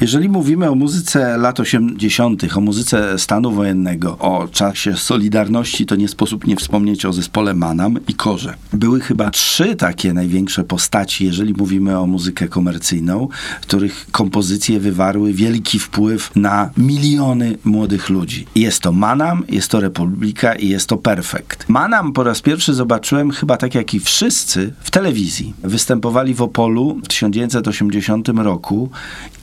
Jeżeli mówimy o muzyce lat 80., o muzyce stanu wojennego, o czasie Solidarności, to nie sposób nie wspomnieć o zespole Manam i Korze. Były chyba trzy takie największe postaci, jeżeli mówimy o muzykę komercyjną, których kompozycje wywarły wielki wpływ na miliony młodych ludzi. Jest to Manam, jest to Republika i jest to Perfekt. Manam po raz pierwszy zobaczyłem chyba tak jak i wszyscy w telewizji. Występowali w Opolu w 1980 roku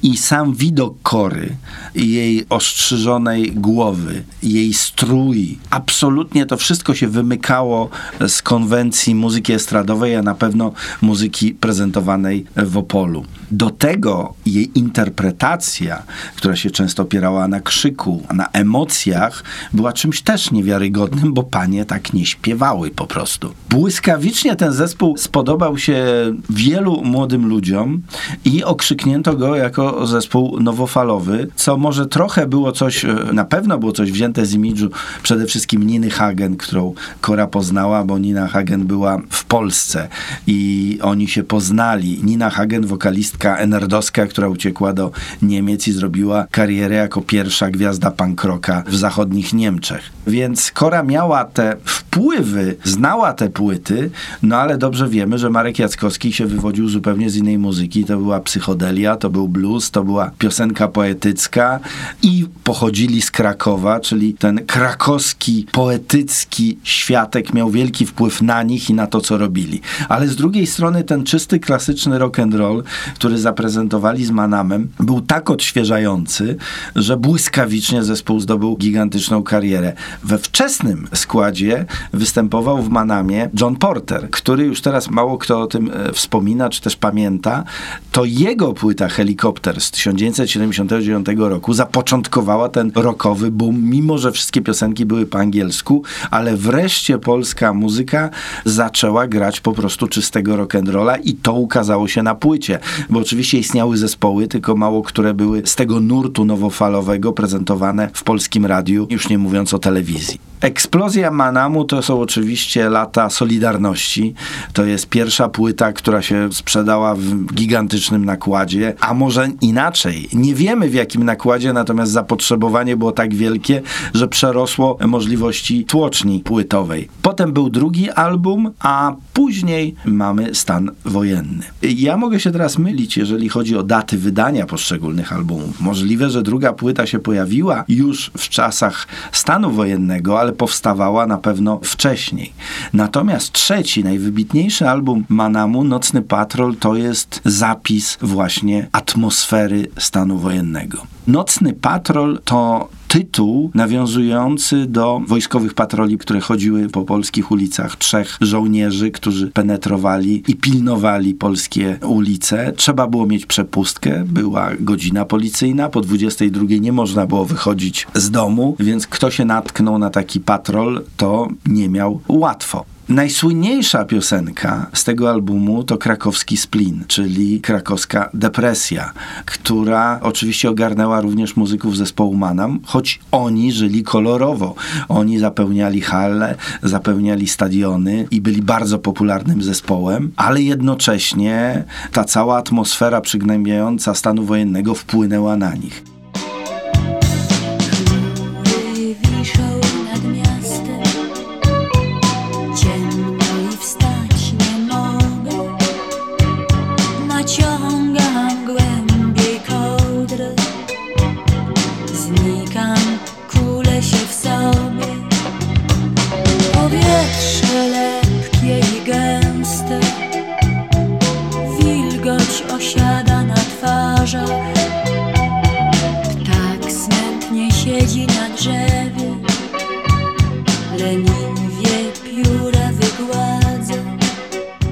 i sam widok kory, jej ostrzyżonej głowy, jej strój, absolutnie to wszystko się wymykało z konwencji muzyki estradowej, a na pewno muzyki prezentowanej w Opolu. Do tego jej interpretacja, która się często opierała na krzyku, na emocjach, była czymś też niewiarygodnym, bo panie tak nie śpiewały po prostu. Błyskawicznie ten zespół spodobał się wielu młodym ludziom i okrzyknięto go jako zespół nowofalowy, co może trochę było coś, e, na pewno było coś wzięte z imidżu przede wszystkim Niny Hagen, którą Kora poznała, bo Nina Hagen była w Polsce i oni się poznali. Nina Hagen, wokalistka enerdowska, która uciekła do Niemiec i zrobiła karierę jako pierwsza gwiazda punk rocka w zachodnich Niemczech. Więc Kora miała te wpływy, znała te płyty, no ale dobrze wiemy, że Marek Jackowski się wywodził zupełnie z innej muzyki. To była psychodelia, to był blues, to była piosenka poetycka i pochodzili z Krakowa, czyli ten krakowski, poetycki światek miał wielki wpływ na nich i na to, co robili. Ale z drugiej strony ten czysty, klasyczny rock and roll, który zaprezentowali z Manamem, był tak odświeżający, że błyskawicznie zespół zdobył gigantyczną karierę. We wczesnym składzie występował w Manamie John Porter, który już teraz mało kto o tym e, wspomina, czy też pamięta. To jego płyta Helikopter z 1979 roku zapoczątkowała ten rockowy boom, mimo że wszystkie piosenki były po angielsku, ale wreszcie polska muzyka zaczęła grać po prostu czystego rock'n'rolla i to ukazało się na płycie, bo oczywiście istniały zespoły, tylko mało które były z tego nurtu nowofalowego prezentowane w polskim radiu, już nie mówiąc o telewizji. Eksplozja Manamu to są oczywiście lata Solidarności. To jest pierwsza płyta, która się sprzedała w gigantycznym nakładzie, a może inaczej. Nie wiemy w jakim nakładzie, natomiast zapotrzebowanie było tak wielkie, że przerosło możliwości tłoczni płytowej. Potem był drugi album, a później mamy stan wojenny. Ja mogę się teraz mylić, jeżeli chodzi o daty wydania poszczególnych albumów. Możliwe, że druga płyta się pojawiła już w czasach stanu wojennego, ale powstawała na pewno wcześniej. Natomiast trzeci, najwybitniejszy album Manamu, Nocny Patrol, to jest zapis właśnie atmosfery stanu wojennego. Nocny Patrol to tytuł nawiązujący do wojskowych patroli, które chodziły po polskich ulicach. Trzech żołnierzy, którzy penetrowali i pilnowali polskie ulice. Trzeba było mieć przepustkę, była godzina policyjna, po 22 nie można było wychodzić z domu, więc kto się natknął na taki patrol, to nie miał łatwo. Najsłynniejsza piosenka z tego albumu to krakowski splin, czyli krakowska depresja, która oczywiście ogarnęła również muzyków zespołu Manam, choć oni żyli kolorowo. Oni zapełniali hale, zapełniali stadiony i byli bardzo popularnym zespołem, ale jednocześnie ta cała atmosfera przygnębiająca stanu wojennego wpłynęła na nich.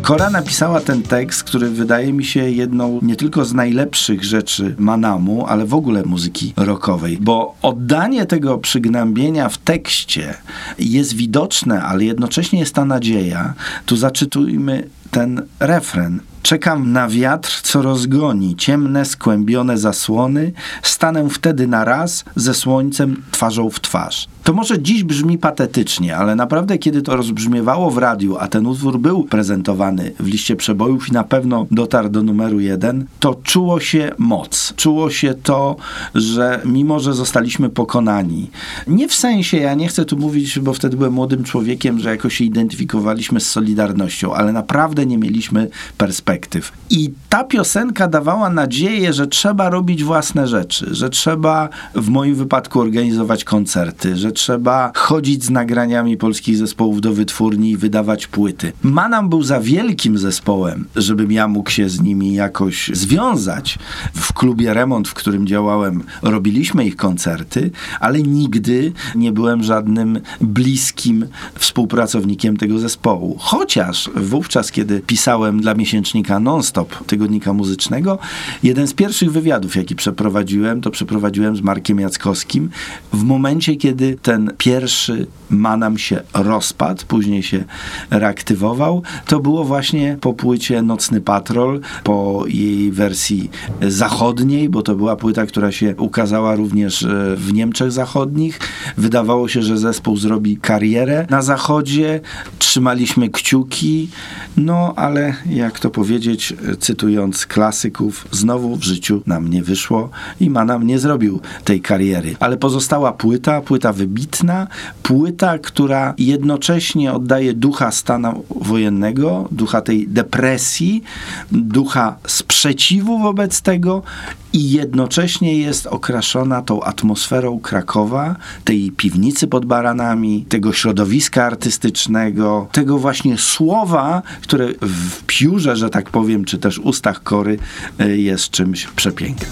Kora napisała ten tekst, który wydaje mi się jedną nie tylko z najlepszych rzeczy Manamu, ale w ogóle muzyki rockowej, bo oddanie tego przygnębienia w tekście jest widoczne, ale jednocześnie jest ta nadzieja. Tu zaczytujmy ten refren. Czekam na wiatr, co rozgoni ciemne, skłębione zasłony. Stanę wtedy na raz ze słońcem twarzą w twarz. To może dziś brzmi patetycznie, ale naprawdę, kiedy to rozbrzmiewało w radiu, a ten utwór był prezentowany w liście przebojów i na pewno dotarł do numeru jeden, to czuło się moc. Czuło się to, że mimo, że zostaliśmy pokonani, nie w sensie, ja nie chcę tu mówić, bo wtedy byłem młodym człowiekiem, że jakoś się identyfikowaliśmy z Solidarnością, ale naprawdę nie mieliśmy perspektyw. I ta piosenka dawała nadzieję, że trzeba robić własne rzeczy, że trzeba w moim wypadku organizować koncerty, że trzeba chodzić z nagraniami polskich zespołów do wytwórni i wydawać płyty. Manam był za wielkim zespołem, żebym ja mógł się z nimi jakoś związać. W klubie Remont, w którym działałem, robiliśmy ich koncerty, ale nigdy nie byłem żadnym bliskim współpracownikiem tego zespołu. Chociaż wówczas, kiedy pisałem dla miesięcznika Non-Stop, tygodnika muzycznego, jeden z pierwszych wywiadów, jaki przeprowadziłem, to przeprowadziłem z Markiem Jackowskim w momencie, kiedy ten pierwszy Manam się rozpadł, później się reaktywował. To było właśnie po płycie Nocny Patrol, po jej wersji zachodniej, bo to była płyta, która się ukazała również e, w Niemczech Zachodnich. Wydawało się, że zespół zrobi karierę na zachodzie. Trzymaliśmy kciuki, no ale jak to powiedzieć, cytując klasyków, znowu w życiu nam nie wyszło i Manam nie zrobił tej kariery. Ale pozostała płyta, płyta wybitna, płyta, która jednocześnie oddaje ducha stanu wojennego, ducha tej depresji, ducha sprzeciwu wobec tego i jednocześnie jest okraszona tą atmosferą Krakowa, tej piwnicy pod baranami, tego środowiska artystycznego, tego właśnie słowa, które w piórze, że tak powiem, czy też ustach kory e, jest czymś przepięknym.